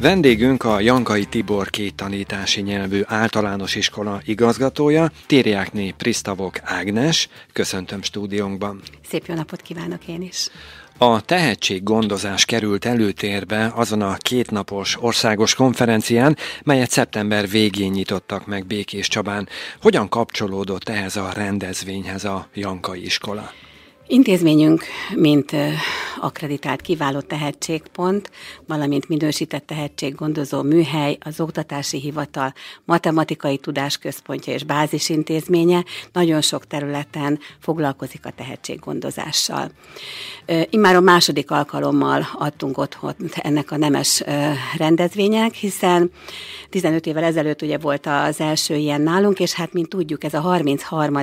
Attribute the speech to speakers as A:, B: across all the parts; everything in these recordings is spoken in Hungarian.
A: Vendégünk a Jankai Tibor két tanítási nyelvű általános iskola igazgatója, Tériákné Prisztavok Ágnes. Köszöntöm stúdiónkban.
B: Szép jó napot kívánok én is.
A: A tehetséggondozás került előtérbe azon a kétnapos országos konferencián, melyet szeptember végén nyitottak meg Békés Csabán. Hogyan kapcsolódott ehhez a rendezvényhez a Jankai iskola?
B: Intézményünk, mint akreditált kiváló tehetségpont, valamint minősített tehetséggondozó műhely, az Oktatási Hivatal matematikai tudásközpontja és bázisintézménye nagyon sok területen foglalkozik a tehetséggondozással. Immár a második alkalommal adtunk otthon ennek a nemes rendezvények, hiszen 15 évvel ezelőtt ugye volt az első ilyen nálunk, és hát mint tudjuk, ez a 33.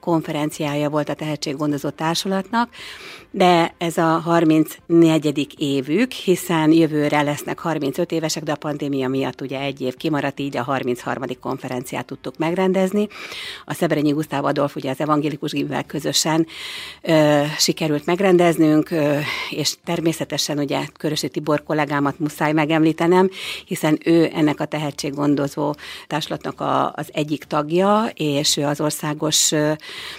B: konferenciája volt a tehetséggondozó társulatnak, de ez a 34. évük, hiszen jövőre lesznek 35 évesek, de a pandémia miatt ugye egy év kimaradt, így a 33. konferenciát tudtuk megrendezni. A Szeberényi Gusztáv Adolf ugye az evangélikus gimivel közösen ö, sikerült megrendeznünk, ö, és természetesen ugye Körösi Tibor kollégámat muszáj megemlítenem, hiszen ő ennek a tehetséggondozó társulatnak a, az egyik tagja, és ő az országos ö,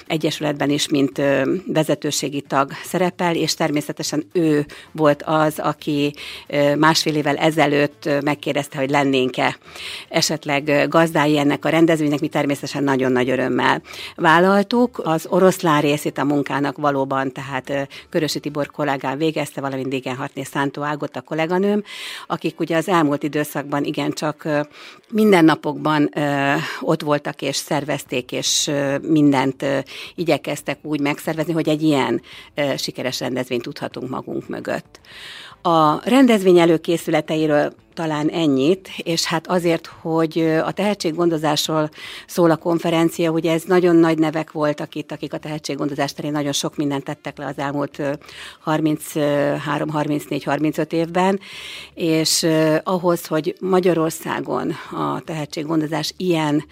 B: egyesületben is, mint ö, vezetőségi tag szerepel, és természetesen ő volt az, aki másfél évvel ezelőtt megkérdezte, hogy lennénk-e esetleg gazdái ennek a rendezvénynek, mi természetesen nagyon nagy örömmel vállaltuk. Az oroszlán részét a munkának valóban, tehát Körösi Tibor kollégám végezte, valamint Dégenhartné Szántó Ágot a kolléganőm, akik ugye az elmúlt időszakban igencsak mindennapokban ott voltak és szervezték, és mindent igyekeztek úgy megszervezni, hogy egy ilyen sikeres rendezvényt tudhatunk magunk mögött. A rendezvény előkészületeiről talán ennyit, és hát azért, hogy a tehetséggondozásról szól a konferencia, ugye ez nagyon nagy nevek voltak itt, akik a tehetséggondozás terén nagyon sok mindent tettek le az elmúlt 33, 34, 35 évben, és ahhoz, hogy Magyarországon a tehetséggondozás ilyen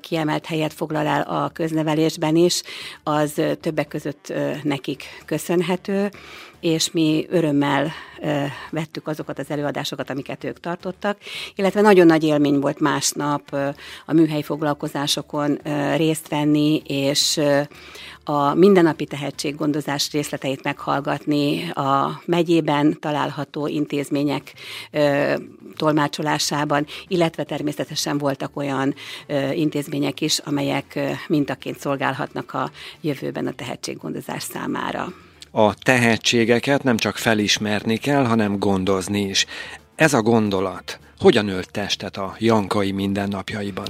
B: kiemelt helyet foglal el a köznevelésben is, az többek között nekik köszönhető, és mi örömmel vettük azokat az előadásokat, amiket ők tartottak, illetve nagyon nagy élmény volt másnap a műhely foglalkozásokon részt venni, és a mindennapi tehetséggondozás részleteit meghallgatni, a megyében található intézmények ö, tolmácsolásában, illetve természetesen voltak olyan ö, intézmények is, amelyek ö, mintaként szolgálhatnak a jövőben a tehetséggondozás számára
A: a tehetségeket nem csak felismerni kell, hanem gondozni is. Ez a gondolat hogyan ölt testet a Jankai mindennapjaiban?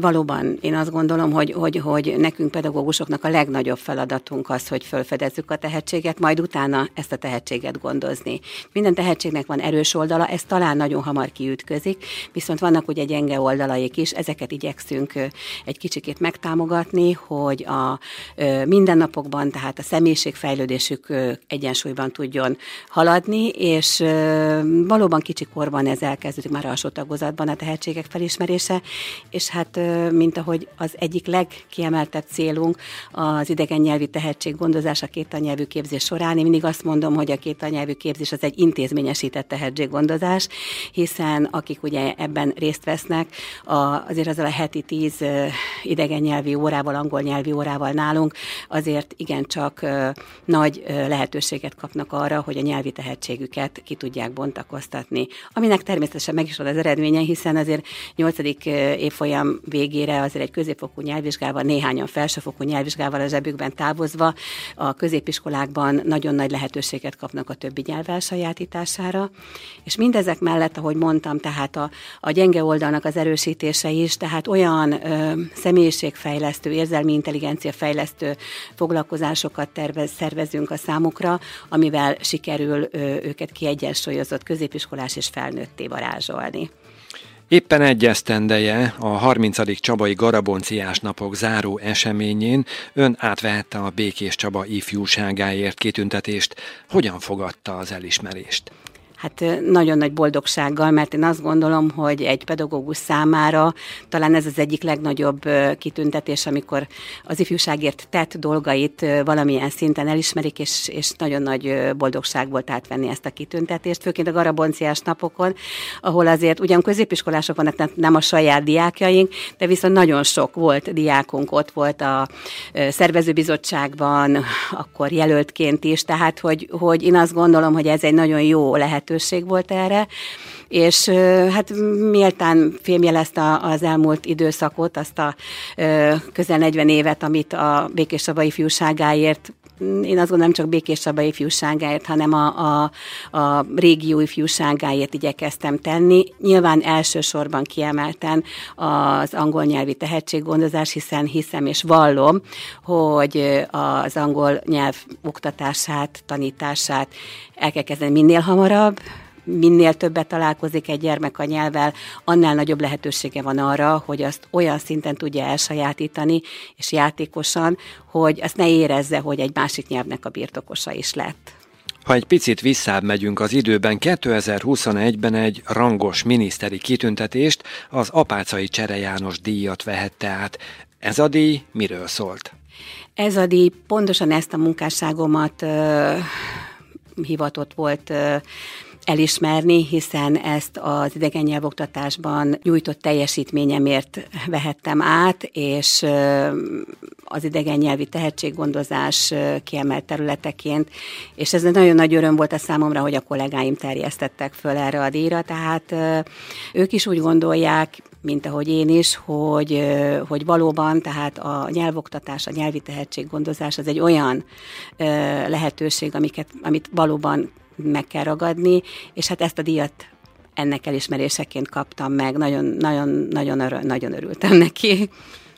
B: Valóban én azt gondolom, hogy, hogy, hogy nekünk pedagógusoknak a legnagyobb feladatunk az, hogy felfedezzük a tehetséget, majd utána ezt a tehetséget gondozni. Minden tehetségnek van erős oldala, ez talán nagyon hamar kiütközik, viszont vannak ugye gyenge oldalaik is, ezeket igyekszünk egy kicsikét megtámogatni, hogy a mindennapokban, tehát a személyiségfejlődésük egyensúlyban tudjon haladni, és valóban kicsi korban ez elkezdődik már alsó tagozatban a tehetségek felismerése, és hát hát mint ahogy az egyik legkiemeltebb célunk az idegen nyelvi tehetség gondozása két anyelvű képzés során. Én mindig azt mondom, hogy a két anyelvű képzés az egy intézményesített tehetséggondozás, hiszen akik ugye ebben részt vesznek, azért azzal a heti tíz idegen nyelvi órával, angol nyelvi órával nálunk, azért igencsak nagy lehetőséget kapnak arra, hogy a nyelvi tehetségüket ki tudják bontakoztatni. Aminek természetesen meg is van az eredménye, hiszen azért 8. évfolyam végére azért egy középfokú nyelvvizsgával, néhányan felsőfokú nyelvvizsgával a zsebükben távozva a középiskolákban nagyon nagy lehetőséget kapnak a többi nyelv elsajátítására. És mindezek mellett, ahogy mondtam, tehát a, a gyenge oldalnak az erősítése is, tehát olyan ö, személyiségfejlesztő, érzelmi intelligencia fejlesztő foglalkozásokat tervez, szervezünk a számukra, amivel sikerül ö, őket kiegyensúlyozott középiskolás és felnőtté varázsolni.
A: Éppen egy esztendeje a 30. Csabai Garabonciás napok záró eseményén ön átvehette a Békés Csaba ifjúságáért kitüntetést. Hogyan fogadta az elismerést?
B: Hát nagyon nagy boldogsággal, mert én azt gondolom, hogy egy pedagógus számára talán ez az egyik legnagyobb kitüntetés, amikor az ifjúságért tett dolgait valamilyen szinten elismerik, és, és nagyon nagy boldogság volt átvenni ezt a kitüntetést, főként a garabonciás napokon, ahol azért ugyan középiskolások vannak, nem a saját diákjaink, de viszont nagyon sok volt diákunk, ott volt a szervezőbizottságban, akkor jelöltként is, tehát hogy, hogy én azt gondolom, hogy ez egy nagyon jó lehetőség volt erre, és hát méltán fémjelezte az elmúlt időszakot, azt a közel 40 évet, amit a Békés Saba ifjúságáért én azt gondolom, csak Békés Csaba ifjúságáért, hanem a, a, a régió ifjúságáért igyekeztem tenni. Nyilván elsősorban kiemelten az angol nyelvi tehetséggondozás, hiszen hiszem és vallom, hogy az angol nyelv oktatását, tanítását el kell kezdeni minél hamarabb, minél többet találkozik egy gyermek a nyelvvel, annál nagyobb lehetősége van arra, hogy azt olyan szinten tudja elsajátítani, és játékosan, hogy azt ne érezze, hogy egy másik nyelvnek a birtokosa is lett.
A: Ha egy picit visszább megyünk az időben, 2021-ben egy rangos miniszteri kitüntetést, az Apácai Csere János díjat vehette át. Ez a díj miről szólt?
B: Ez a díj pontosan ezt a munkásságomat uh, hivatott volt uh, elismerni, hiszen ezt az idegen nyelvoktatásban nyújtott teljesítményemért vehettem át, és az idegen nyelvi tehetséggondozás kiemelt területeként, és ez nagyon nagy öröm volt a számomra, hogy a kollégáim terjesztettek föl erre a díjra, tehát ők is úgy gondolják, mint ahogy én is, hogy, hogy valóban tehát a nyelvoktatás, a nyelvi tehetséggondozás az egy olyan lehetőség, amiket, amit valóban meg kell ragadni, és hát ezt a díjat ennek elismeréseként kaptam meg, nagyon, nagyon, nagyon, örül, nagyon örültem neki.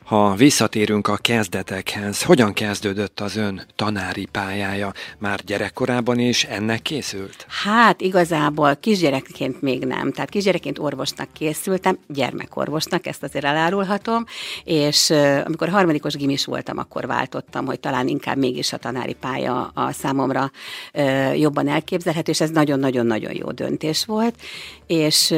A: Ha visszatérünk a kezdetekhez, hogyan kezdődött az ön tanári pályája? Már gyerekkorában is ennek készült?
B: Hát igazából kisgyerekként még nem. Tehát kisgyerekként orvosnak készültem, gyermekorvosnak, ezt azért elárulhatom, és amikor harmadikos gimis voltam, akkor váltottam, hogy talán inkább mégis a tanári pálya a számomra jobban elképzelhető, és ez nagyon-nagyon-nagyon jó döntés volt. És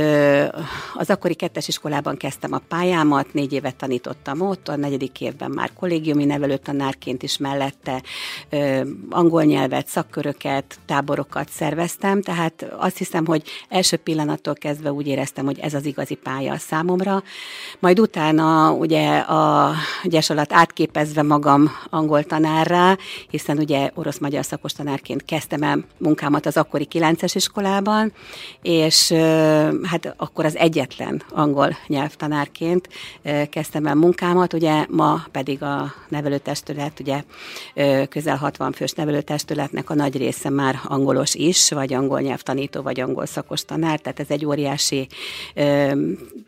B: az akkori kettes iskolában kezdtem a pályámat, négy évet tanítottam ott, ott a negyedik évben már kollégiumi nevelőtanárként is mellette ö, angol nyelvet, szakköröket, táborokat szerveztem, tehát azt hiszem, hogy első pillanattól kezdve úgy éreztem, hogy ez az igazi pálya a számomra. Majd utána ugye a gyes alatt átképezve magam angol tanárra, hiszen ugye orosz-magyar szakos tanárként kezdtem el munkámat az akkori 9-es iskolában, és hát akkor az egyetlen angol nyelvtanárként kezdtem el munkámat, ugye ma pedig a nevelőtestület, ugye közel 60 fős nevelőtestületnek a nagy része már angolos is, vagy angol nyelvtanító, vagy angol szakos tanár, tehát ez egy óriási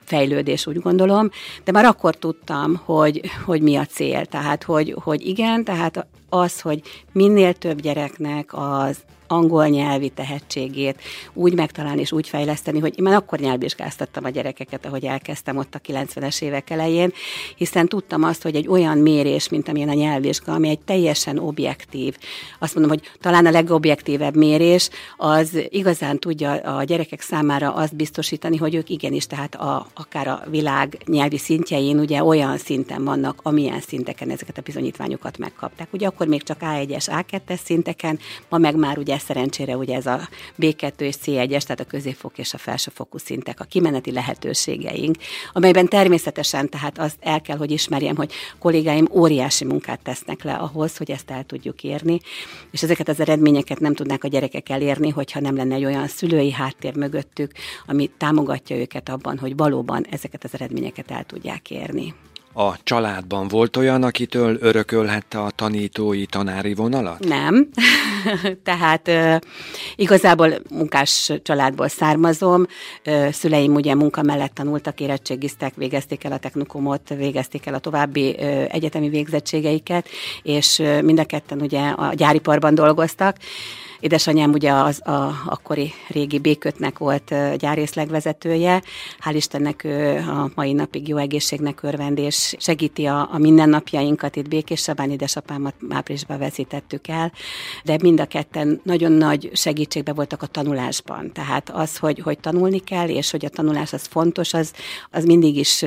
B: fejlődés, úgy gondolom. De már akkor tudtam, hogy, hogy mi a cél, tehát hogy, hogy igen, tehát az, hogy minél több gyereknek az angol nyelvi tehetségét úgy megtalálni és úgy fejleszteni, hogy én akkor nyelvvizsgáztattam a gyerekeket, ahogy elkezdtem ott a 90-es évek elején, hiszen tudtam azt, hogy egy olyan mérés, mint amilyen a nyelvvizsga, ami egy teljesen objektív, azt mondom, hogy talán a legobjektívebb mérés, az igazán tudja a gyerekek számára azt biztosítani, hogy ők igenis, tehát a, akár a világ nyelvi szintjein ugye olyan szinten vannak, amilyen szinteken ezeket a bizonyítványokat megkapták. Ugye akkor még csak A1-es, A2-es szinteken, ma meg már ugye szerencsére ugye ez a B2 és C1-es, tehát a középfok és a felsőfokú szintek, a kimeneti lehetőségeink, amelyben természetesen tehát azt el kell, hogy ismerjem, hogy kollégáim óriási munkát tesznek le ahhoz, hogy ezt el tudjuk érni, és ezeket az eredményeket nem tudnák a gyerekek elérni, hogyha nem lenne egy olyan szülői háttér mögöttük, ami támogatja őket abban, hogy valóban ezeket az eredményeket el tudják érni
A: a családban volt olyan, akitől örökölhette a tanítói tanári vonalat?
B: Nem. Tehát igazából munkás családból származom. Szüleim ugye munka mellett tanultak, érettségiztek, végezték el a technikumot, végezték el a további egyetemi végzettségeiket, és mind a ketten ugye a gyáriparban dolgoztak. Édesanyám ugye az a akkori régi békötnek volt gyárészlegvezetője. Hál' Istennek ő a mai napig jó egészségnek örvend, és segíti a, a mindennapjainkat. Itt Békés Sabán édesapámat áprilisban veszítettük el, de mind a ketten nagyon nagy segítségbe voltak a tanulásban. Tehát az, hogy, hogy tanulni kell, és hogy a tanulás az fontos, az, az mindig is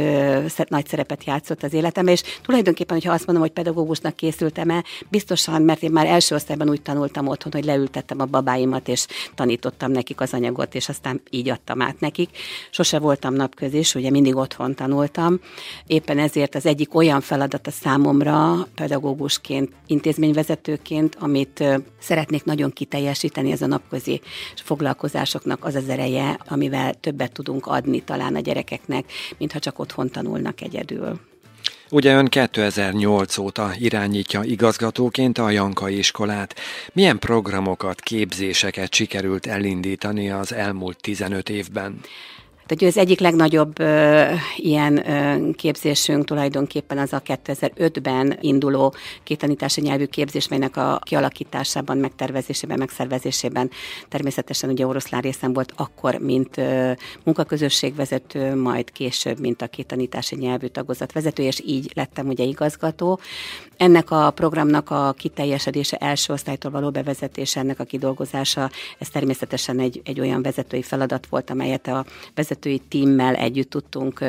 B: nagy szerepet játszott az életemben, és tulajdonképpen, hogyha azt mondom, hogy pedagógusnak készültem-e, biztosan, mert én már első osztályban úgy tanultam otthon, hogy leültettem a babáimat, és tanítottam nekik az anyagot, és aztán így adtam át nekik. Sose voltam napközis, ugye mindig otthon tanultam. Éppen ezért az egyik olyan feladat a számomra pedagógusként, intézményvezetőként, amit szeretnék nagyon kiteljesíteni, ez a napközi foglalkozásoknak az az ereje, amivel többet tudunk adni talán a gyerekeknek, mintha csak otthon tanulnak egyedül.
A: Ugye ön 2008 óta irányítja igazgatóként a Jankai iskolát. Milyen programokat, képzéseket sikerült elindítani az elmúlt 15 évben?
B: Tehát az egyik legnagyobb ö, ilyen ö, képzésünk tulajdonképpen az a 2005-ben induló kétanítási nyelvű képzés, melynek a kialakításában, megtervezésében, megszervezésében természetesen ugye oroszlán részem volt akkor, mint ö, munkaközösségvezető, majd később, mint a kétanítási nyelvű tagozatvezető, és így lettem ugye igazgató. Ennek a programnak a kiteljesedése, első osztálytól való bevezetése, ennek a kidolgozása, ez természetesen egy, egy olyan vezetői feladat volt, amelyet a vezető vezetői tímmel együtt tudtunk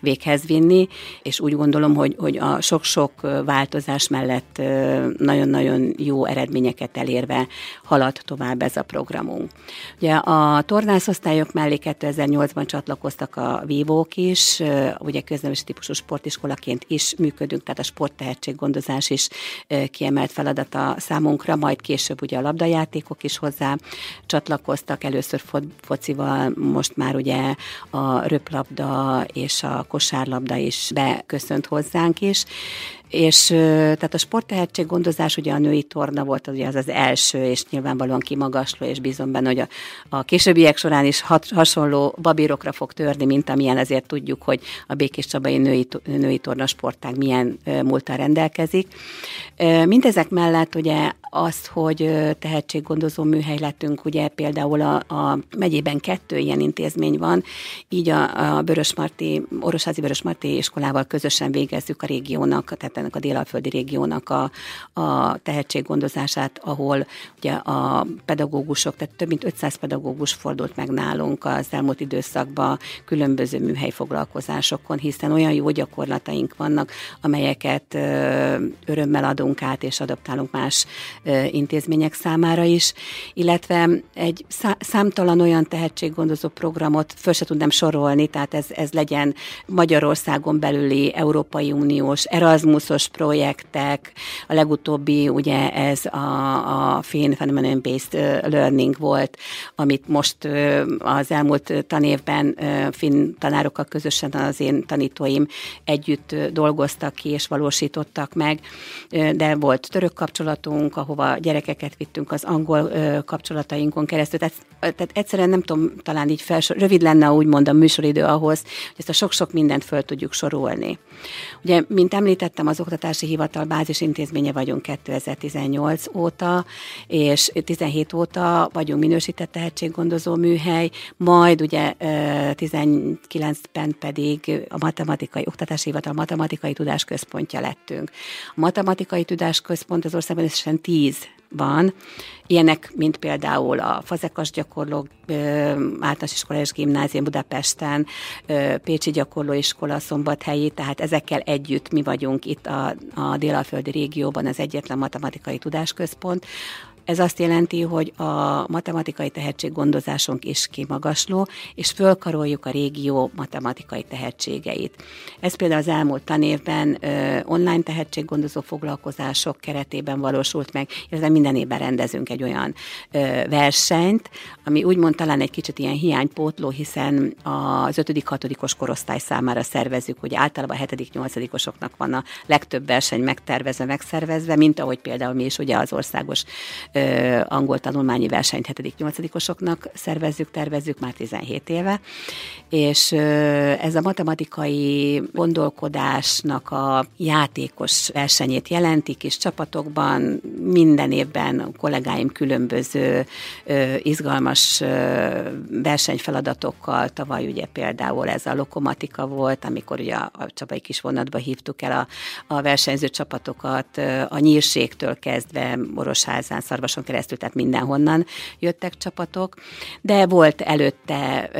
B: véghez vinni, és úgy gondolom, hogy, hogy a sok-sok változás mellett nagyon-nagyon jó eredményeket elérve halad tovább ez a programunk. Ugye a tornászosztályok mellé 2008-ban csatlakoztak a vívók is, ugye közneves típusú sportiskolaként is működünk, tehát a sporttehetséggondozás is kiemelt feladata számunkra, majd később ugye a labdajátékok is hozzá csatlakoztak, először focival, most már ugye a röplabda és a kosárlabda is beköszönt hozzánk is, és tehát a sporttehetség gondozás ugye a női torna volt ugye az az első, és nyilvánvalóan kimagasló, és bízom benne, hogy a, a későbbiek során is hat, hasonló babírokra fog törni, mint amilyen azért tudjuk, hogy a Békés Csabai női, női torna sportág milyen múltal rendelkezik. Mindezek mellett ugye azt, hogy tehetséggondozó műhely lettünk, ugye például a, a megyében kettő ilyen intézmény van, így a, a Börösmarty, Orosházi Börösmarty iskolával közösen végezzük a régiónak, tehát ennek a délalföldi régiónak a, a tehetséggondozását, ahol ugye a pedagógusok, tehát több mint 500 pedagógus fordult meg nálunk az elmúlt időszakban különböző műhely foglalkozásokon, hiszen olyan jó gyakorlataink vannak, amelyeket örömmel adunk át és adaptálunk más intézmények számára is, illetve egy számtalan olyan tehetséggondozó programot föl se tudnám sorolni, tehát ez, ez legyen Magyarországon belüli Európai Uniós Erasmusos projektek, a legutóbbi ugye ez a, a Finn Phenomenon Based Learning volt, amit most az elmúlt tanévben finn tanárokkal közösen az én tanítóim együtt dolgoztak ki és valósítottak meg, de volt török kapcsolatunk, ahova gyerekeket vittünk az angol kapcsolatainkon keresztül, tehát, tehát egyszerűen nem tudom talán így felsor, rövid lenne úgymond a műsoridő ahhoz, hogy ezt a sok-sok mindent föl tudjuk sorolni. Ugye, mint említettem, az Oktatási Hivatal bázis intézménye vagyunk 2018 óta, és 17 óta vagyunk minősített tehetséggondozó műhely, majd ugye 19-ben pedig a Matematikai Oktatási Hivatal Matematikai Tudásközpontja lettünk. A Matematikai Tudásközpont az országban összesen 10 van. Ilyenek, mint például a fazekas gyakorlók általános iskola és gimnázium Budapesten, Pécsi gyakorlóiskola Szombathelyi, tehát ezekkel együtt mi vagyunk itt a, a délalföldi régióban az egyetlen matematikai tudásközpont, ez azt jelenti, hogy a matematikai tehetséggondozásunk is kimagasló, és fölkaroljuk a régió matematikai tehetségeit. Ez például az elmúlt tanévben ö, online tehetséggondozó foglalkozások keretében valósult meg, illetve minden évben rendezünk egy olyan ö, versenyt, ami úgymond talán egy kicsit ilyen hiánypótló, hiszen az 5.-6. korosztály számára szervezzük, hogy általában a 7.-8. van a legtöbb verseny megtervezve, megszervezve, mint ahogy például mi is ugye az országos angol tanulmányi versenyt 7.-8-osoknak szervezzük, tervezzük már 17 éve, és ez a matematikai gondolkodásnak a játékos versenyét jelenti kis csapatokban, minden évben a kollégáim különböző izgalmas versenyfeladatokkal, tavaly ugye például ez a lokomatika volt, amikor ugye a Csabai kis vonatba hívtuk el a, a versenyző csapatokat, a nyírségtől kezdve Orosházán, Szarvason keresztül, tehát mindenhonnan jöttek csapatok, de volt előtte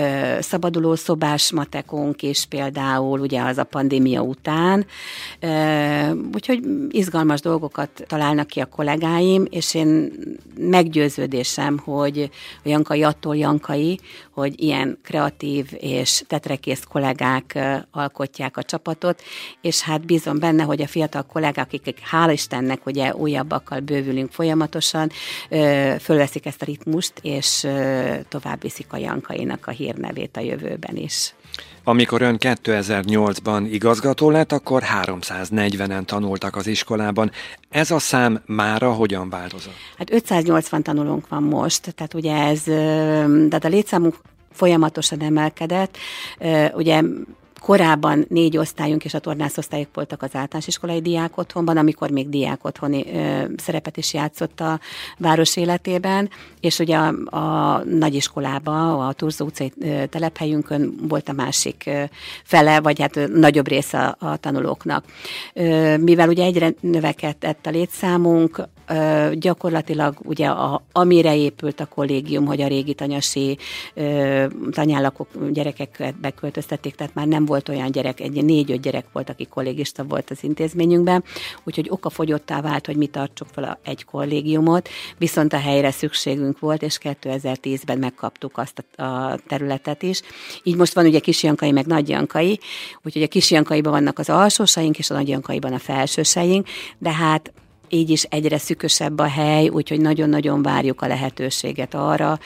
B: szabaduló szobás matekunk is például, ugye az a pandémia után, úgyhogy izgalmas dolgokat találnak ki a kollégáim, és én meggyőződésem, hogy a Jankai attól Jankai, hogy ilyen kreatív és tetrekész kollégák alkotják a csapatot, és hát bízom benne, hogy a fiatal kollégák, akik hál' Istennek ugye újabbakkal bővülünk folyamatosan, fölveszik ezt a ritmust, és tovább viszik a Jankainak a hírnevét a jövőben is.
A: Amikor ön 2008-ban igazgató lett, akkor 340-en tanultak az iskolában. Ez a szám mára hogyan változott?
B: Hát 580 tanulónk van most, tehát ugye ez, tehát a létszámunk folyamatosan emelkedett. Ugye korábban négy osztályunk és a tornászosztályok voltak az általános iskolai diák otthonban, amikor még diák otthoni ö, szerepet is játszott a város életében, és ugye a, a nagyiskolába, a Turzó utcai telephelyünkön volt a másik ö, fele, vagy hát ö, nagyobb része a, a tanulóknak. Ö, mivel ugye egyre növekedett a létszámunk, gyakorlatilag ugye a, amire épült a kollégium, hogy a régi tanyasi ö, tanyállakok gyerekeket beköltöztették, tehát már nem volt olyan gyerek, egy négy-öt gyerek volt, aki kollégista volt az intézményünkben, úgyhogy okafogyottá vált, hogy mi tartsuk fel egy kollégiumot, viszont a helyre szükségünk volt, és 2010-ben megkaptuk azt a területet is. Így most van ugye Kisjankai, meg Nagyjankai, úgyhogy a Kisjankaiban vannak az alsósaink, és a Nagyjankaiban a felsőseink, de hát így is egyre szükösebb a hely, úgyhogy nagyon-nagyon várjuk a lehetőséget arra,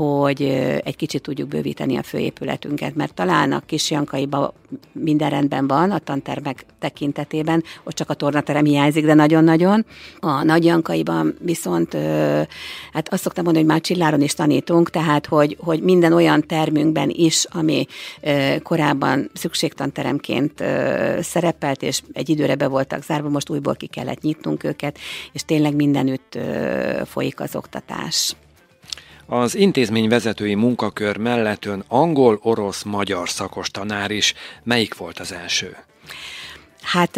B: hogy egy kicsit tudjuk bővíteni a főépületünket, mert talán a kis Jankaiba minden rendben van a tantermek tekintetében, ott csak a tornaterem hiányzik, de nagyon-nagyon. A Nagy Jankaiban viszont, hát azt szoktam mondani, hogy már Csilláron is tanítunk, tehát hogy, hogy minden olyan termünkben is, ami korábban szükségtanteremként szerepelt, és egy időre be voltak zárva, most újból ki kellett nyitnunk őket, és tényleg mindenütt folyik az oktatás.
A: Az intézmény vezetői munkakör mellett ön angol, orosz, magyar szakos tanár is. Melyik volt az első?
B: Hát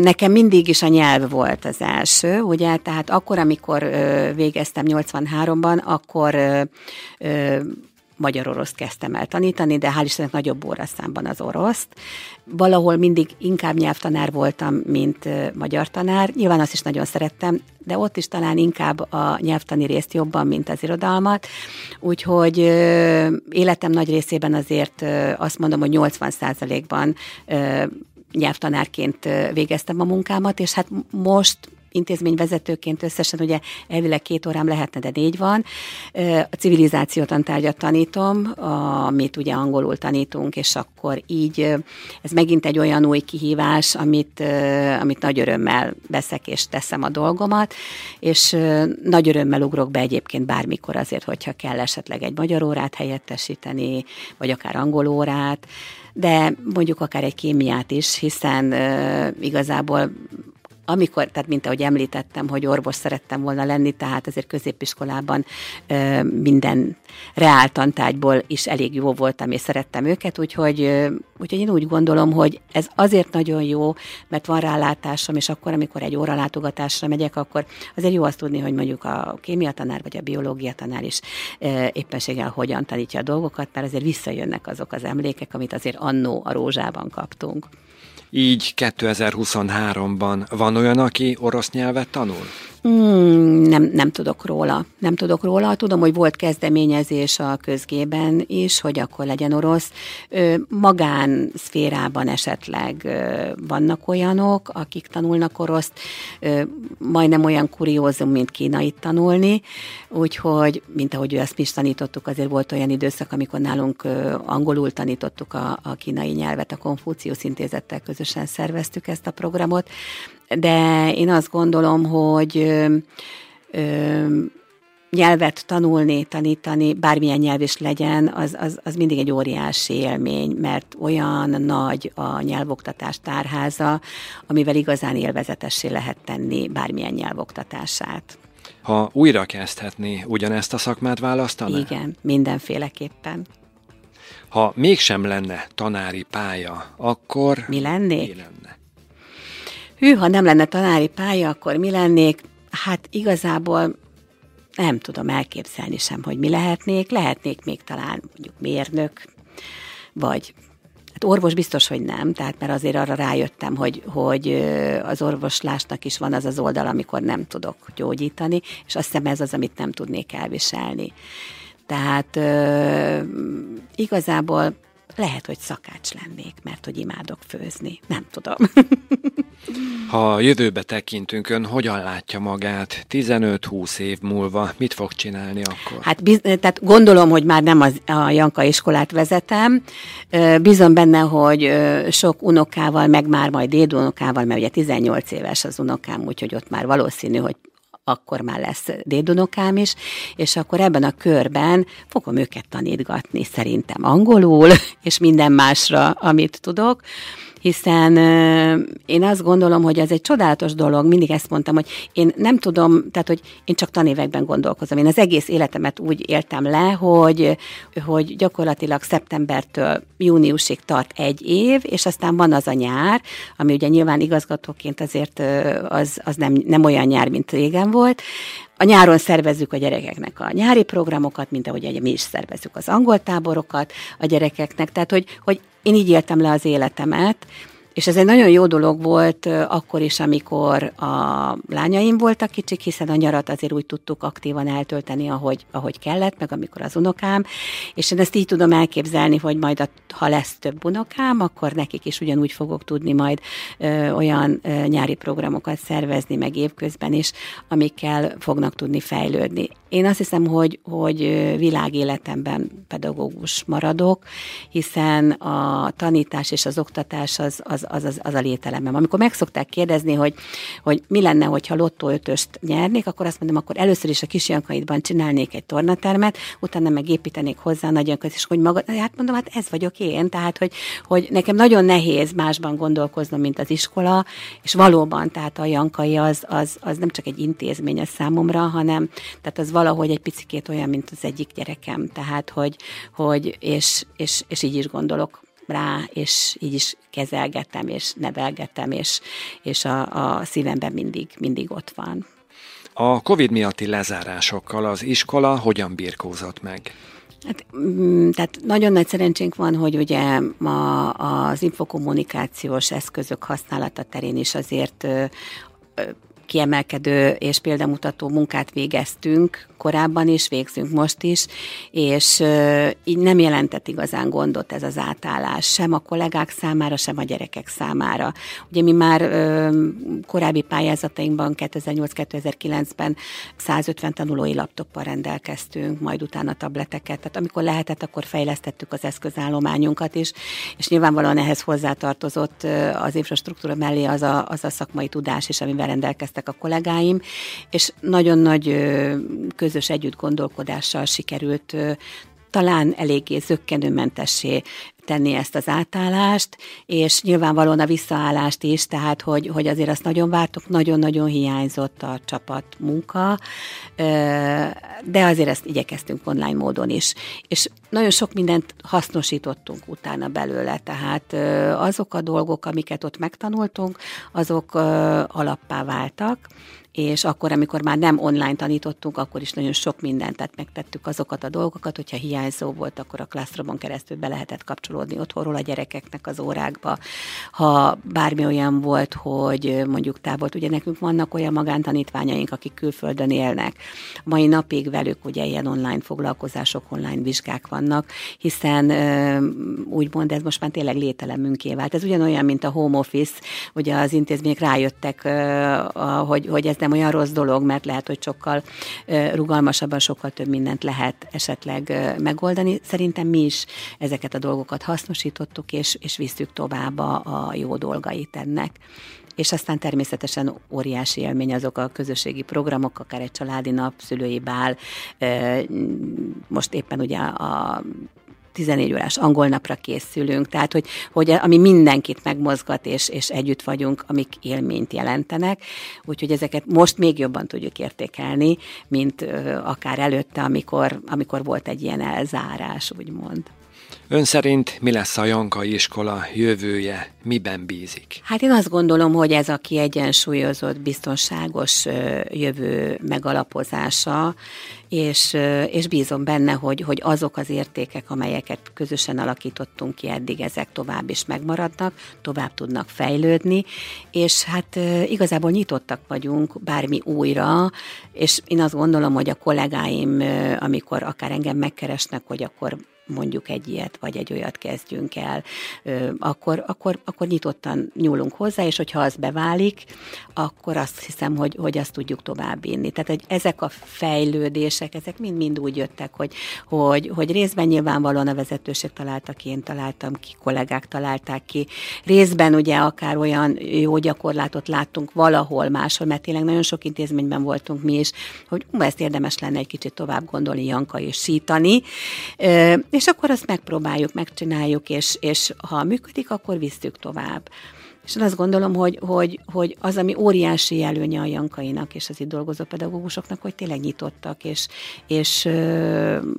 B: nekem mindig is a nyelv volt az első, ugye, tehát akkor, amikor végeztem 83-ban, akkor magyar-oroszt kezdtem el tanítani, de hál' Istennek nagyobb óraszámban az oroszt. Valahol mindig inkább nyelvtanár voltam, mint magyar tanár. Nyilván azt is nagyon szerettem, de ott is talán inkább a nyelvtani részt jobban, mint az irodalmat. Úgyhogy életem nagy részében azért azt mondom, hogy 80 ban nyelvtanárként végeztem a munkámat, és hát most intézményvezetőként összesen ugye elvileg két órám lehetne, de négy van. A civilizáció tantárgyat tanítom, amit ugye angolul tanítunk, és akkor így ez megint egy olyan új kihívás, amit, amit nagy örömmel veszek és teszem a dolgomat, és nagy örömmel ugrok be egyébként bármikor azért, hogyha kell esetleg egy magyar órát helyettesíteni, vagy akár angol órát, de mondjuk akár egy kémiát is, hiszen uh, igazából amikor, tehát mint ahogy említettem, hogy orvos szerettem volna lenni, tehát azért középiskolában ö, minden reáltantárgyból is elég jó voltam, és szerettem őket, úgyhogy, ö, úgyhogy én úgy gondolom, hogy ez azért nagyon jó, mert van rálátásom, és akkor, amikor egy óralátogatásra megyek, akkor azért jó azt tudni, hogy mondjuk a kémia tanár vagy a biológia tanár is ö, éppenséggel hogyan tanítja a dolgokat, mert azért visszajönnek azok az emlékek, amit azért annó a rózsában kaptunk.
A: Így 2023-ban van olyan, aki orosz nyelvet tanul?
B: Hmm, nem, nem tudok róla. Nem tudok róla. Tudom, hogy volt kezdeményezés a közgében is, hogy akkor legyen orosz. Magán szférában esetleg vannak olyanok, akik tanulnak oroszt, majdnem olyan kuriózum, mint kínait tanulni, úgyhogy, mint ahogy ezt mi is tanítottuk, azért volt olyan időszak, amikor nálunk angolul tanítottuk a, a kínai nyelvet, a Konfúciusz intézettel közösen szerveztük ezt a programot, de én azt gondolom, hogy ö, ö, nyelvet tanulni, tanítani, bármilyen nyelv is legyen, az, az, az mindig egy óriási élmény, mert olyan nagy a nyelvoktatás tárháza, amivel igazán élvezetessé lehet tenni bármilyen nyelvoktatását.
A: Ha újra kezdhetné, ugyanezt a szakmát választaná?
B: Igen, mindenféleképpen.
A: Ha mégsem lenne tanári pálya, akkor...
B: Mi lennék?
A: Mi lenne?
B: Hű, ha nem lenne tanári pálya, akkor mi lennék? Hát igazából nem tudom elképzelni sem, hogy mi lehetnék. Lehetnék még talán mondjuk mérnök, vagy Hát orvos biztos, hogy nem, tehát mert azért arra rájöttem, hogy, hogy az orvoslásnak is van az az oldal, amikor nem tudok gyógyítani, és azt hiszem ez az, amit nem tudnék elviselni. Tehát igazából lehet, hogy szakács lennék, mert hogy imádok főzni. Nem tudom.
A: ha a jövőbe tekintünk, ön hogyan látja magát 15-20 év múlva? Mit fog csinálni akkor?
B: Hát biz- tehát gondolom, hogy már nem az, a Janka iskolát vezetem. Bízom benne, hogy sok unokával, meg már majd dédunokával, mert ugye 18 éves az unokám, úgyhogy ott már valószínű, hogy akkor már lesz dédunokám is, és akkor ebben a körben fogom őket tanítgatni szerintem angolul, és minden másra, amit tudok hiszen én azt gondolom, hogy ez egy csodálatos dolog, mindig ezt mondtam, hogy én nem tudom, tehát hogy én csak tanévekben gondolkozom. Én az egész életemet úgy éltem le, hogy, hogy gyakorlatilag szeptembertől júniusig tart egy év, és aztán van az a nyár, ami ugye nyilván igazgatóként azért az, az nem, nem olyan nyár, mint régen volt, a nyáron szervezzük a gyerekeknek a nyári programokat, mint ahogy mi is szervezzük az angol táborokat a gyerekeknek. Tehát, hogy, hogy én így éltem le az életemet, és ez egy nagyon jó dolog volt akkor is, amikor a lányaim voltak kicsik, hiszen a nyarat azért úgy tudtuk aktívan eltölteni, ahogy, ahogy kellett, meg amikor az unokám, és én ezt így tudom elképzelni, hogy majd a, ha lesz több unokám, akkor nekik is ugyanúgy fogok tudni majd ö, olyan ö, nyári programokat szervezni, meg évközben is, amikkel fognak tudni fejlődni. Én azt hiszem, hogy, hogy világéletemben pedagógus maradok, hiszen a tanítás és az oktatás az, az az, az, az a lételemem. Amikor meg szokták kérdezni, hogy, hogy mi lenne, hogyha lottó ötöst nyernék, akkor azt mondom, akkor először is a kisjankaidban csinálnék egy tornatermet, utána meg építenék hozzá a és hogy maga, hát mondom, hát ez vagyok én, tehát hogy, hogy nekem nagyon nehéz másban gondolkoznom, mint az iskola, és valóban, tehát a Jankai az, az, az nem csak egy intézmény a számomra, hanem tehát az valahogy egy picikét olyan, mint az egyik gyerekem, tehát hogy, hogy és, és, és így is gondolok rá, és így is kezelgetem, és nevelgetem, és, és a, a szívemben mindig, mindig ott van.
A: A COVID miatti lezárásokkal az iskola hogyan birkózott meg?
B: Hát, mm, tehát nagyon nagy szerencsénk van, hogy ugye ma az infokommunikációs eszközök használata terén is azért kiemelkedő és példamutató munkát végeztünk, korábban is, végzünk most is, és így nem jelentett igazán gondot ez az átállás, sem a kollégák számára, sem a gyerekek számára. Ugye mi már korábbi pályázatainkban 2008-2009-ben 150 tanulói laptoppal rendelkeztünk, majd utána tableteket, tehát amikor lehetett, akkor fejlesztettük az eszközállományunkat is, és nyilvánvalóan ehhez hozzátartozott az infrastruktúra mellé az a, az a szakmai tudás is, amivel rendelkeztek a kollégáim, és nagyon nagy köz közös együtt gondolkodással sikerült talán eléggé zöggenőmentessé tenni ezt az átállást, és nyilvánvalóan a visszaállást is, tehát hogy, hogy azért azt nagyon vártuk, nagyon-nagyon hiányzott a csapat munka, de azért ezt igyekeztünk online módon is. És nagyon sok mindent hasznosítottunk utána belőle, tehát azok a dolgok, amiket ott megtanultunk, azok alappá váltak, és akkor, amikor már nem online tanítottunk, akkor is nagyon sok mindent, tehát megtettük azokat a dolgokat, hogyha hiányzó volt, akkor a Classroomon keresztül be lehetett kapcsolódni otthonról a gyerekeknek az órákba. Ha bármi olyan volt, hogy mondjuk távolt, ugye nekünk vannak olyan magántanítványaink, akik külföldön élnek. Mai napig velük ugye ilyen online foglalkozások, online vizsgák vannak, hiszen úgymond ez most már tényleg lételemünké vált. Ez ugyanolyan, mint a home office, ugye az intézmények rájöttek, hogy, hogy ez nem olyan rossz dolog, mert lehet, hogy sokkal rugalmasabban, sokkal több mindent lehet esetleg megoldani. Szerintem mi is ezeket a dolgokat hasznosítottuk, és, és visszük tovább a, a jó dolgait ennek és aztán természetesen óriási élmény azok a közösségi programok, akár egy családi nap, szülői bál, most éppen ugye a 14 órás angol napra készülünk, tehát hogy, hogy ami mindenkit megmozgat, és, és együtt vagyunk, amik élményt jelentenek, úgyhogy ezeket most még jobban tudjuk értékelni, mint akár előtte, amikor, amikor volt egy ilyen elzárás, úgymond.
A: Ön szerint mi lesz a Jankai iskola jövője, miben bízik?
B: Hát én azt gondolom, hogy ez a kiegyensúlyozott, biztonságos jövő megalapozása, és, és bízom benne, hogy, hogy azok az értékek, amelyeket közösen alakítottunk ki eddig, ezek tovább is megmaradnak, tovább tudnak fejlődni, és hát igazából nyitottak vagyunk bármi újra, és én azt gondolom, hogy a kollégáim, amikor akár engem megkeresnek, hogy akkor mondjuk egy ilyet, vagy egy olyat kezdjünk el, akkor, akkor, akkor nyitottan nyúlunk hozzá, és hogyha az beválik, akkor azt hiszem, hogy, hogy azt tudjuk továbbvinni. Tehát hogy ezek a fejlődések, ezek mind-mind úgy jöttek, hogy, hogy, hogy részben nyilvánvalóan a vezetőség találta ki, én találtam ki, kollégák találták ki, részben ugye akár olyan jó gyakorlatot láttunk valahol máshol, mert tényleg nagyon sok intézményben voltunk mi is, hogy ezt érdemes lenne egy kicsit tovább gondolni, Janka és sítani, és akkor azt megpróbáljuk, megcsináljuk, és, és ha működik, akkor visszük tovább. És én azt gondolom, hogy, hogy, hogy az, ami óriási előnye a Jankainak és az itt dolgozó pedagógusoknak, hogy tényleg nyitottak, és, és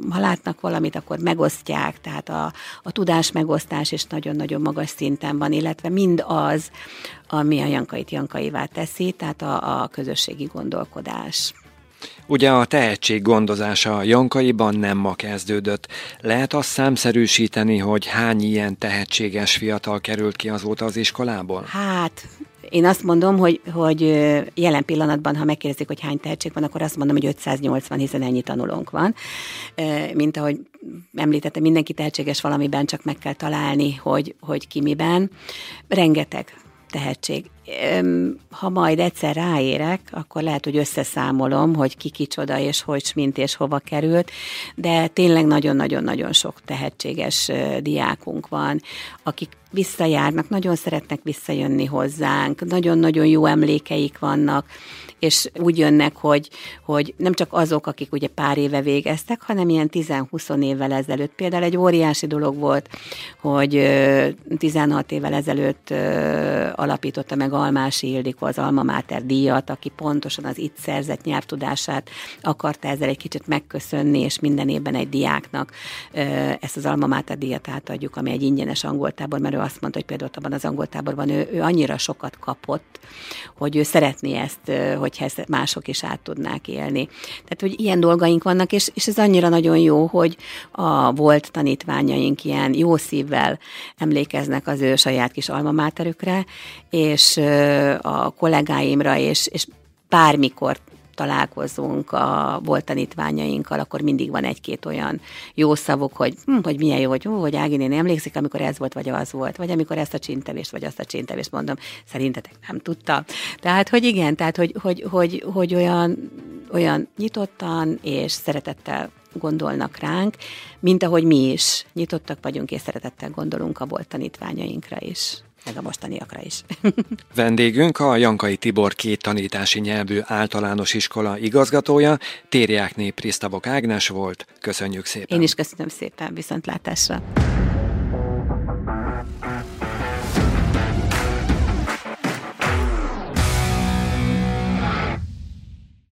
B: ha látnak valamit, akkor megosztják, tehát a, a tudás megosztás is nagyon-nagyon magas szinten van, illetve mind az, ami a Jankait Jankaivá teszi, tehát a, a közösségi gondolkodás.
A: Ugye a tehetség gondozása Jankaiban nem ma kezdődött. Lehet azt számszerűsíteni, hogy hány ilyen tehetséges fiatal került ki azóta az iskolából?
B: Hát, én azt mondom, hogy, hogy jelen pillanatban, ha megkérdezik, hogy hány tehetség van, akkor azt mondom, hogy 580, hiszen ennyi tanulónk van. Mint ahogy említette, mindenki tehetséges valamiben, csak meg kell találni, hogy, hogy ki miben. Rengeteg tehetség. Ha majd egyszer ráérek, akkor lehet, hogy összeszámolom, hogy ki kicsoda, és hogy mint és hova került, de tényleg nagyon-nagyon-nagyon sok tehetséges diákunk van, akik visszajárnak, nagyon szeretnek visszajönni hozzánk, nagyon-nagyon jó emlékeik vannak, és úgy jönnek, hogy, hogy nem csak azok, akik ugye pár éve végeztek, hanem ilyen 10-20 évvel ezelőtt. Például egy óriási dolog volt, hogy 16 évvel ezelőtt alapította meg Almási Ildikó az Alma Mater díjat, aki pontosan az itt szerzett nyelvtudását akarta ezzel egy kicsit megköszönni, és minden évben egy diáknak ezt az Alma Mater díjat átadjuk, ami egy ingyenes angoltábor, mert ő azt mondta, hogy például abban az angoltáborban ő, ő annyira sokat kapott, hogy ő szeretné ezt, hogyha ezt mások is át tudnák élni. Tehát, hogy ilyen dolgaink vannak, és, és ez annyira nagyon jó, hogy a volt tanítványaink ilyen jó szívvel emlékeznek az ő saját kis almamáterükre, és a kollégáimra, és, és bármikor találkozunk a volt tanítványainkkal, akkor mindig van egy-két olyan jó szavuk, hogy, hm, hogy milyen jó, hogy, hú, hogy Ági néni emlékszik, amikor ez volt, vagy az volt, vagy amikor ezt a csintevést, vagy azt a csintevést mondom, szerintetek nem tudta. Tehát, hogy igen, tehát, hogy, hogy, hogy, hogy olyan, olyan nyitottan és szeretettel gondolnak ránk, mint ahogy mi is nyitottak vagyunk, és szeretettel gondolunk a volt tanítványainkra is meg a mostaniakra is.
A: Vendégünk a Jankai Tibor két tanítási nyelvű általános iskola igazgatója, Térjákné Prisztabok Ágnes volt. Köszönjük szépen.
B: Én is köszönöm szépen, viszontlátásra.